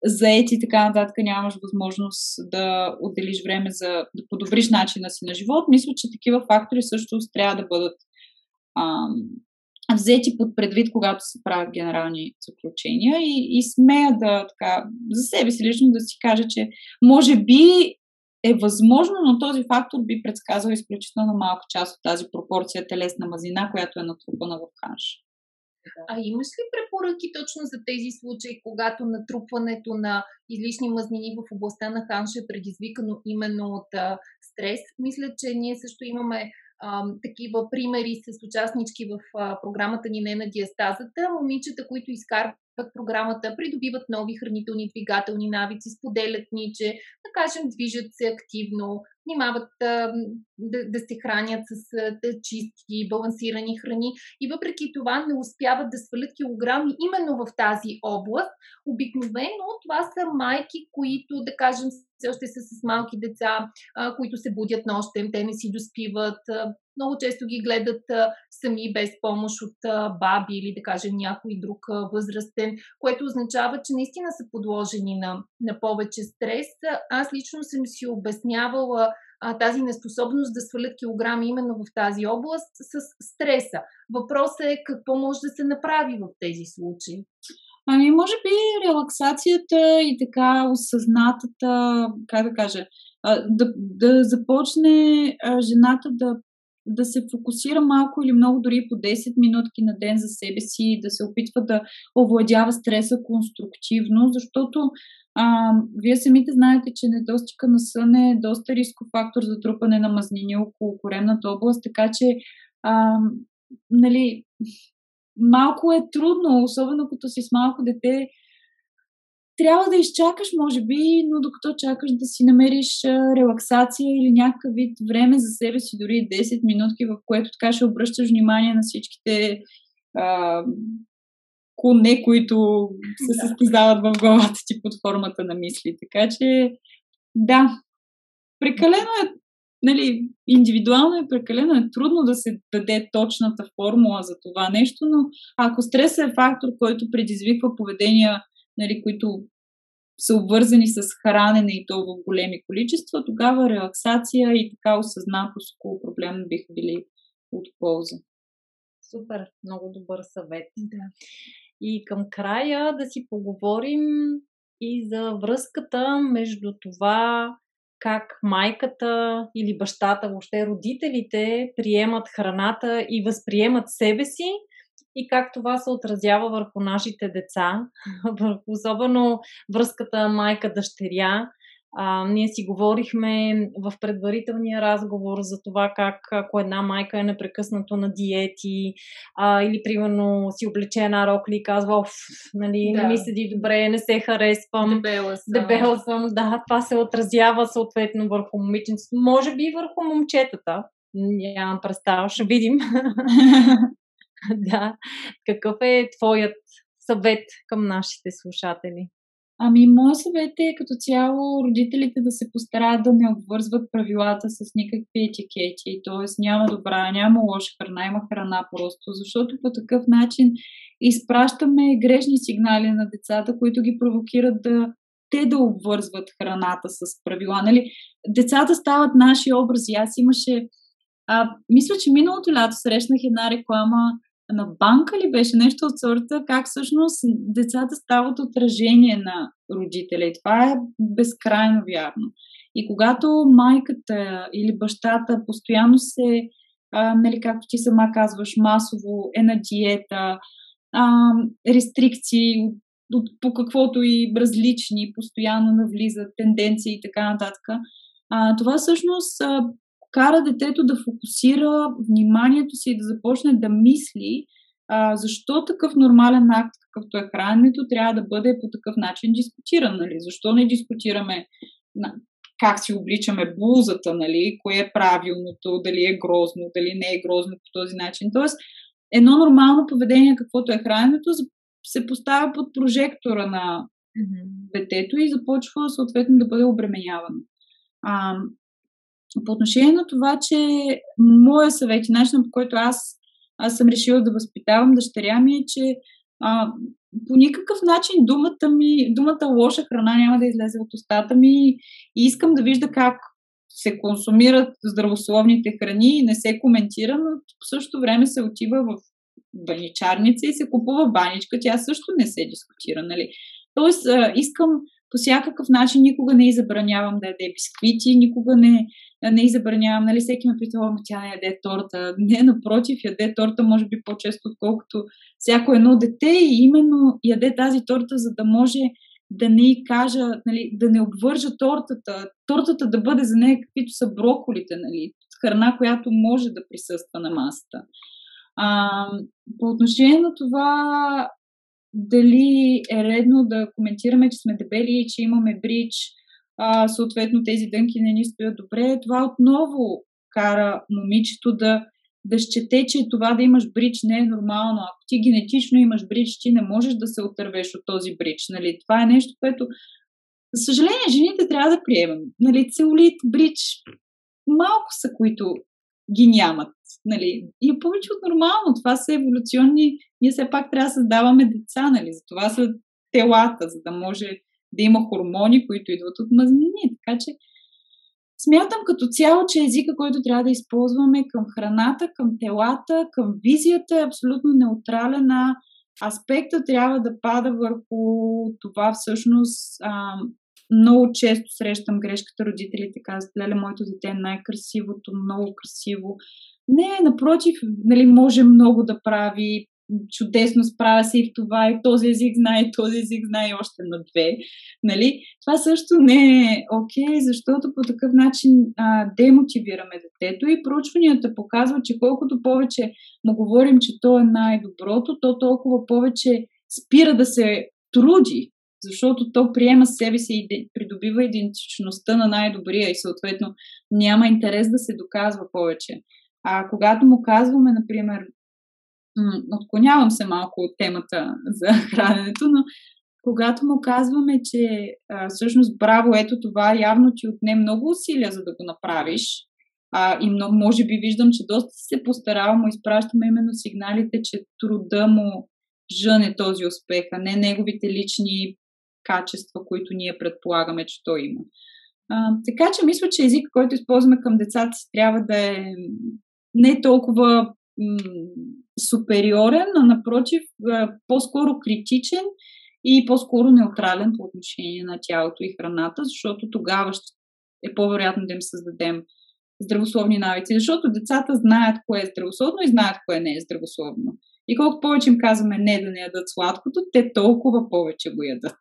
заети и така нататък нямаш възможност да отделиш време за да подобриш начина си на живот. Мисля, че такива фактори също трябва да бъдат взети под предвид, когато се правят генерални заключения и, и смея да така, за себе си лично да си кажа, че може би е възможно, но този фактор би предсказал изключително малка част от тази пропорция телесна мазина, която е натрупана в ханш. А имаш ли препоръки точно за тези случаи, когато натрупването на излишни мазнини в областта на ханша е предизвикано именно от а, стрес? Мисля, че ние също имаме такива примери с участнички в а, програмата ни не на диастазата, момичета, които изкарват програмата, придобиват нови хранителни двигателни навици, споделят ни, че, да кажем, движат се активно, внимават да, да се хранят с да, чисти, балансирани храни и въпреки това не успяват да свалят килограми именно в тази област. Обикновено това са майки, които, да кажем, все още са с малки деца, а, които се будят нощем, те не си доспиват, а, много често ги гледат а, сами без помощ от а, баби или да кажем някой друг а, възрастен, което означава, че наистина са подложени на, на повече стрес. Аз лично съм си обяснявала а, тази неспособност да свалят килограми именно в тази област с стреса. Въпросът е какво може да се направи в тези случаи. Ами, може би релаксацията и така осъзнатата, как да кажа, да, да започне жената да, да се фокусира малко или много, дори по 10 минутки на ден за себе си, да се опитва да овладява стреса конструктивно, защото а, вие самите знаете, че недостига на сън е доста рисков фактор за трупане на мазнини около коремната област, така че а, нали, малко е трудно, особено като си с малко дете. Трябва да изчакаш, може би, но докато чакаш да си намериш релаксация или някакъв вид време за себе си, дори 10 минутки, в което така ще обръщаш внимание на всичките а, коне, които се състезават в главата ти под формата на мисли. Така че, да, прекалено е нали, индивидуално е прекалено е трудно да се даде точната формула за това нещо, но ако стресът е фактор, който предизвиква поведения, нали, които са обвързани с хранене и то в големи количества, тогава релаксация и така осъзнатост около проблем биха били от полза. Супер, много добър съвет. Да. И към края да си поговорим и за връзката между това как майката или бащата, въобще родителите приемат храната и възприемат себе си и как това се отразява върху нашите деца, [laughs] особено връзката майка-дъщеря. А, ние си говорихме в предварителния разговор за това как ако една майка е непрекъснато на диети а, или примерно си облече една рокли и казва, оф, нали, да. не ми седи добре, не се харесвам. Дебела съм. Дебела съм, да, това се отразява съответно върху момиченцето, може би и върху момчетата. Нямам представа, ще видим. [laughs] [laughs] да. Какъв е твоят съвет към нашите слушатели? Ами, моят съвет е като цяло родителите да се постараят да не обвързват правилата с никакви етикети. Т.е. няма добра, няма лоша храна, има храна просто, защото по такъв начин изпращаме грешни сигнали на децата, които ги провокират да те да обвързват храната с правила. Нали? Децата стават наши образи. Аз имаше. А, мисля, че миналото лято срещнах една реклама на банка ли беше нещо от сорта, как всъщност децата стават отражение на родителя. И това е безкрайно вярно. И когато майката или бащата постоянно се, а, нали, както ти сама казваш, масово е на диета, а, рестрикции от, по каквото и различни, постоянно навлизат тенденции и така нататък, а, това всъщност а, кара детето да фокусира вниманието си и да започне да мисли а, защо такъв нормален акт, какъвто е храненето, трябва да бъде по такъв начин дискутиран. Нали? Защо не дискутираме на, как си обличаме блузата, нали? кое е правилното, дали е грозно, дали не е грозно по този начин. Тоест, едно нормално поведение, каквото е храненето, се поставя под прожектора на детето и започва съответно да бъде обременявано. А, по отношение на това, че моя съвет и начинът по който аз, аз съм решила да възпитавам дъщеря ми е, че а, по никакъв начин думата ми, думата лоша храна няма да излезе от устата ми и искам да вижда как се консумират здравословните храни и не се коментира, но в същото време се отива в баничарница и се купува баничка, тя също не се дискутира, нали? Тоест, искам по всякакъв начин никога не забранявам да яде бисквити, никога не, не забранявам. Нали, всеки ме пита, ама тя не яде торта. [laughs] Не, напротив, яде торта може би по-често, отколкото всяко едно дете и именно яде тази торта, за да може да не й кажа, нали, да не обвържа тортата, тортата да бъде за нея каквито са броколите, нали, храна, която може да присъства на масата. А, по отношение на това, дали е редно да коментираме, че сме дебели и че имаме брич, а, съответно тези дънки не ни стоят добре, това отново кара момичето да, да счете, че това да имаш брич не е нормално. Ако ти генетично имаш брич, ти не можеш да се отървеш от този брич. Нали? Това е нещо, което, за съжаление, жените трябва да приемем. Нали? Целулит, брич, малко са, които ги нямат. Нали? И повече от нормално. Това са еволюционни. Ние все пак трябва да създаваме деца. Нали? За това са телата, за да може да има хормони, които идват от мазнини. Така че смятам като цяло, че езика, който трябва да използваме към храната, към телата, към визията е абсолютно неутрален, а аспекта трябва да пада върху това всъщност а, много често срещам грешката, родителите казват, леле, моето дете е най-красивото, много красиво. Не, напротив, нали, може много да прави, чудесно справя се и в това, и този език знае, и този език знае и още на две. Нали? Това също не е окей, okay, защото по такъв начин а, демотивираме детето и проучванията показват, че колкото повече му говорим, че то е най-доброто, то толкова повече спира да се труди защото то приема себе си и придобива идентичността на най-добрия и съответно няма интерес да се доказва повече. А когато му казваме, например, отклонявам се малко от темата за [laughs] храненето, но когато му казваме, че а, всъщност браво, ето това явно ти отне много усилия за да го направиш, а, и много, може би виждам, че доста се постарава, му изпращаме именно сигналите, че труда му жъне този успех, а не неговите лични качества, които ние предполагаме, че той има. А, така че мисля, че език, който използваме към децата си, трябва да е не толкова м- супериорен, а напротив, по-скоро критичен и по-скоро неутрален по отношение на тялото и храната, защото тогава е по-вероятно да им създадем здравословни навици, защото децата знаят кое е здравословно и знаят кое не е здравословно. И колкото повече им казваме не да не ядат сладкото, те толкова повече го ядат.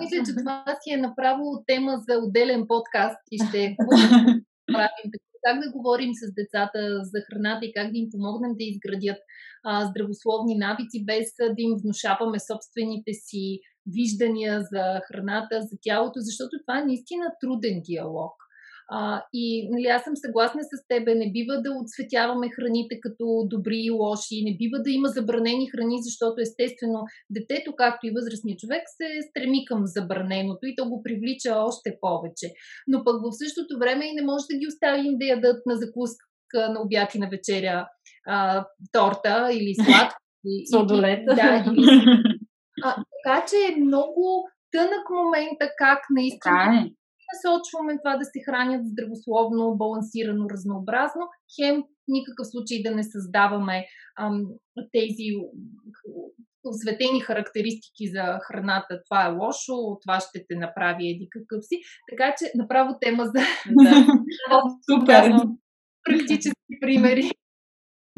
Мисля, че това си е направо тема за отделен подкаст и ще [laughs] правим как да говорим с децата за храната и как да им помогнем да изградят а, здравословни навици, без да им внушаваме собствените си виждания за храната, за тялото, защото това е наистина труден диалог. А, и нали, аз съм съгласна с тебе, не бива да отсветяваме храните като добри и лоши, не бива да има забранени храни, защото естествено детето, както и възрастният човек, се стреми към забраненото и то го привлича още повече. Но пък в същото време и не може да ги оставим да ядат на закуска на обяд и на вечеря а, торта или сладко. [laughs] Сладолет. Да, или... [laughs] А, така че е много тънък момента как наистина е насочваме това да се хранят здравословно, балансирано, разнообразно, хем в никакъв случай да не създаваме ам, тези осветени характеристики за храната. Това е лошо, това ще те направи еди какъв си. Така че направо тема за, за [laughs] Супер. практически примери.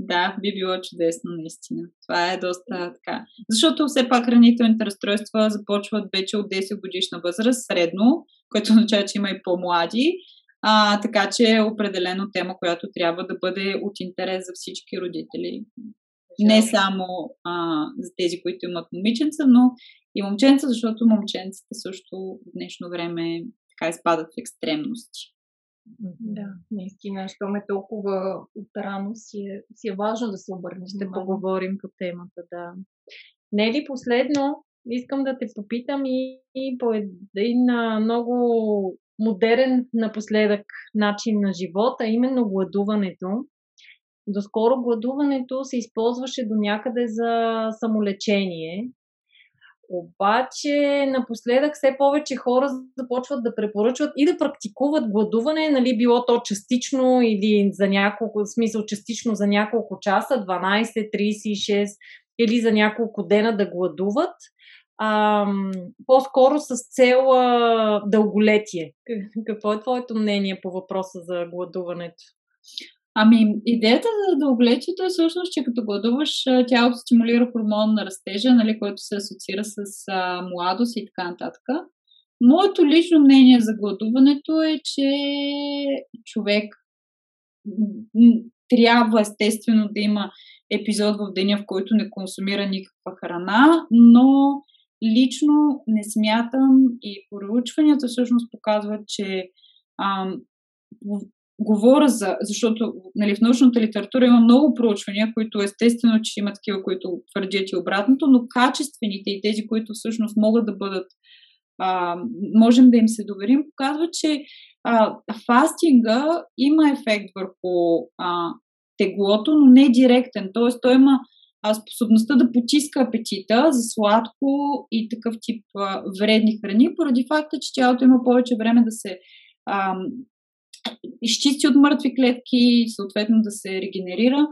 Да, би било чудесно, наистина. Това е доста така. Защото все пак хранителните разстройства започват вече от 10 годишна възраст, средно, което означава, че има и по-млади. А, така че е определено тема, която трябва да бъде от интерес за всички родители. Не само а, за тези, които имат момиченца, но и момченца, защото момченцата също в днешно време така изпадат в екстремности. Да, наистина, що ме толкова отрано си е, си е важно да се обърнеш. Ще поговорим по темата, да. Не ли последно, искам да те попитам и, и по един много модерен напоследък начин на живота, именно гладуването. Доскоро гладуването се използваше до някъде за самолечение, обаче напоследък все повече хора започват да препоръчват и да практикуват гладуване, нали, било то частично или за няколко, в смисъл частично за няколко часа, 12, 36 или за няколко дена да гладуват. А, по-скоро с цел а, дълголетие. Какво е твоето мнение по въпроса за гладуването? Ами, идеята за дълголетието е всъщност, че като гладуваш, тялото стимулира хормон на растежа, нали, който се асоциира с а, младост и така нататък. Моето лично мнение за гладуването е, че човек трябва естествено да има епизод в деня, в който не консумира никаква храна, но лично не смятам и проучванията всъщност показват, че ам, говоря за, защото нали, в научната литература има много проучвания, които естествено, че има такива, които твърдят и обратното, но качествените и тези, които всъщност могат да бъдат, а, можем да им се доверим, показват, че а, фастинга има ефект върху а, теглото, но не директен. Т.е. той има а, способността да потиска апетита за сладко и такъв тип а, вредни храни, поради факта, че тялото има повече време да се изчисти от мъртви клетки, съответно да се регенерира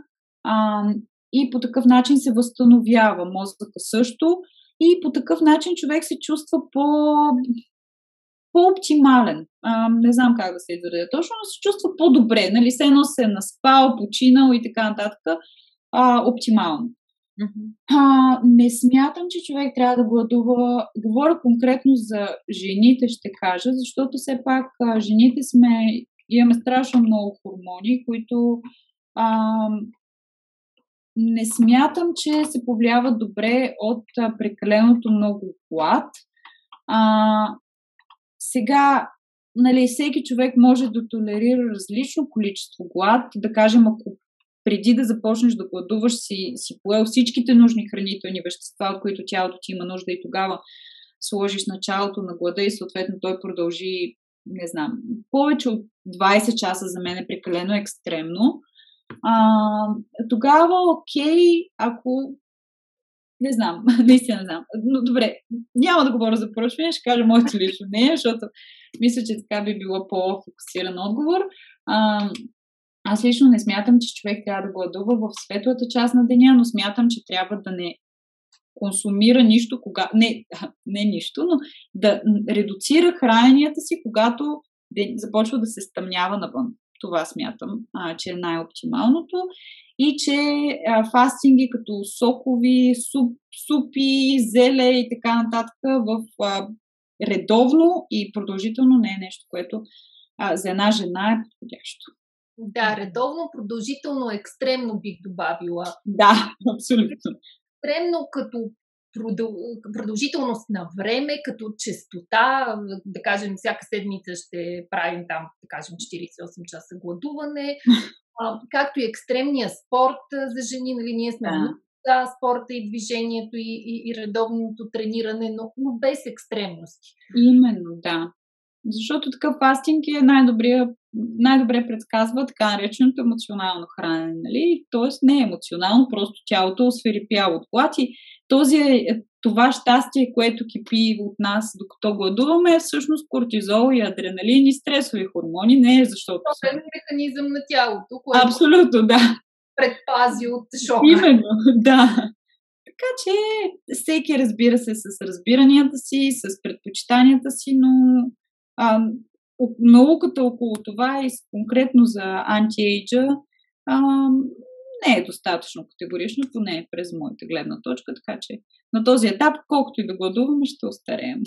а, и по такъв начин се възстановява мозъка също и по такъв начин човек се чувства по по-оптимален. А, не знам как да се изразя точно, но се чувства по-добре. Нали, се едно се е наспал, починал и така нататък. А, оптимално. А, не смятам, че човек трябва да гладува. Говоря конкретно за жените, ще кажа, защото все пак а, жените сме имаме страшно много хормони, които а, не смятам, че се повлияват добре от а, прекаленото много глад. А, сега, нали, всеки човек може да толерира различно количество глад. Да кажем, ако преди да започнеш да гладуваш си, си поел всичките нужни хранителни вещества, от които тялото ти има нужда и тогава сложиш началото на глада и съответно той продължи не знам, повече от 20 часа за мен е прекалено екстремно. А, тогава, окей, ако не знам, [laughs] наистина не знам. Но добре, няма да говоря за поръчване, ще кажа моето лично мнение, защото мисля, че така би било по-фокусиран отговор. А, аз лично не смятам, че човек трябва да гладува в светлата част на деня, но смятам, че трябва да не консумира нищо, кога... не, [laughs] не нищо, но да редуцира храненията си, когато започва да се стъмнява навън. Това смятам, а, че е най-оптималното. И че а, фастинги като сокови, суп, супи, зеле и така нататък в а, редовно и продължително не е нещо, което а, за една жена е подходящо. Да, редовно, продължително, екстремно бих добавила. Да, [laughs] абсолютно. Екстремно като продължителност на време, като частота, да кажем, всяка седмица ще правим там, да кажем, 48 часа гладуване, [laughs] а, както и екстремния спорт за жени, нали, ние сме да. да, спорта и движението и, и, и редовното трениране, но, но без екстремности. Именно, да. Защото такъв фастинг е най-добрия, най-добре предсказва така нареченото емоционално хранене. Нали? Тоест не е емоционално, просто тялото освирепява от глад и този, е, това щастие, което кипи от нас докато гладуваме е всъщност кортизол и адреналин и стресови хормони. Не е защото... Това е механизъм на тялото, който Абсолютно, да. предпази от шока. Именно, [laughs] да. Така че всеки разбира се с разбиранията си, с предпочитанията си, но а, науката около това и конкретно за антиейджа не е достатъчно категорично, поне през моята гледна точка, така че на този етап, колкото и да гладуваме, ще остареем.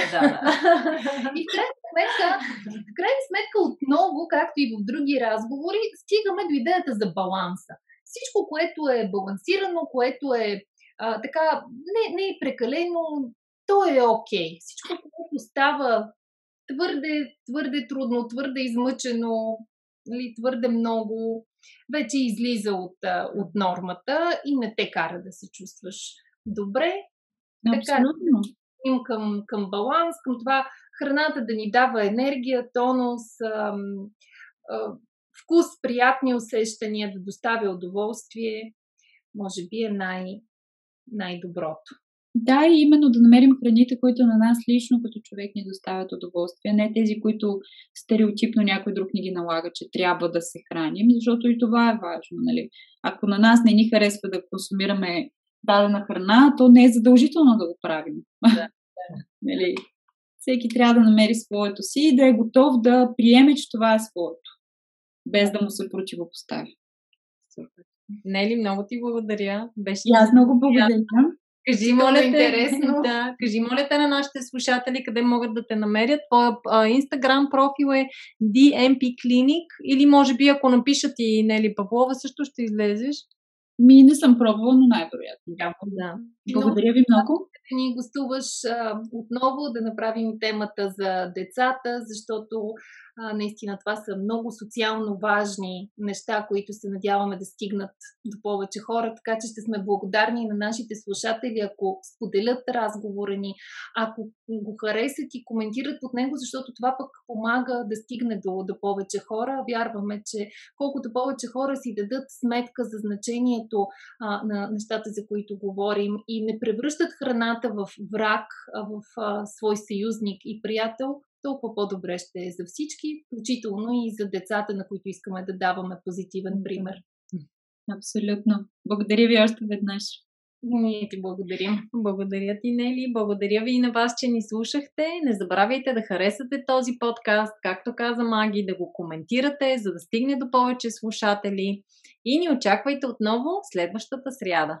Е, да, да. [laughs] И в крайна сметка, в крайна сметка отново, както и в други разговори, стигаме до идеята за баланса. Всичко, което е балансирано, което е а, така, не, не е прекалено, то е окей. Okay. Всичко, което става твърде, твърде трудно, твърде измъчено, нали, твърде много, вече излиза от, от нормата и не те кара да се чувстваш добре. Абсолютно. Така, към, към баланс, към това храната да ни дава енергия, тонус, ам, а, вкус, приятни усещания, да доставя удоволствие, може би е най, най-доброто. Да, и именно да намерим храните, които на нас лично като човек ни доставят удоволствие, не тези, които стереотипно някой друг ни ги налага, че трябва да се храним, защото и това е важно. Нали? Ако на нас не ни харесва да консумираме дадена храна, то не е задължително да го правим. Да, да. [laughs] нали? Всеки трябва да намери своето си и да е готов да приеме, че това е своето, без да му се противопостави. Супер. Нели, много ти благодаря. Беше и аз много благодаря. Кажи, моля те, интересно. [laughs] Да, кажи, моля те на нашите слушатели къде могат да те намерят. Твоя инстаграм профил е DMP Clinic или може би ако напишат и Нели Павлова също ще излезеш. Ми не съм пробвала, но най-вероятно. Да, да. Благодаря ви много. Да ни гостуваш а, отново да направим темата за децата, защото а, наистина това са много социално важни неща, които се надяваме да стигнат до повече хора, така че ще сме благодарни на нашите слушатели, ако споделят разговора ни, ако го харесат и коментират под него, защото това пък помага да стигне до, до повече хора. Вярваме, че колкото повече хора си дадат сметка за значението а, на нещата, за които говорим и не превръщат храната в враг, а в а, свой съюзник и приятел, толкова по-добре ще е за всички, включително и за децата, на които искаме да даваме позитивен пример. Абсолютно. Благодаря ви още веднъж. Ние ти благодарим. Благодаря ти, Нели. Благодаря ви и на вас, че ни слушахте. Не забравяйте да харесате този подкаст, както каза Маги, да го коментирате, за да стигне до повече слушатели. И ни очаквайте отново следващата сряда.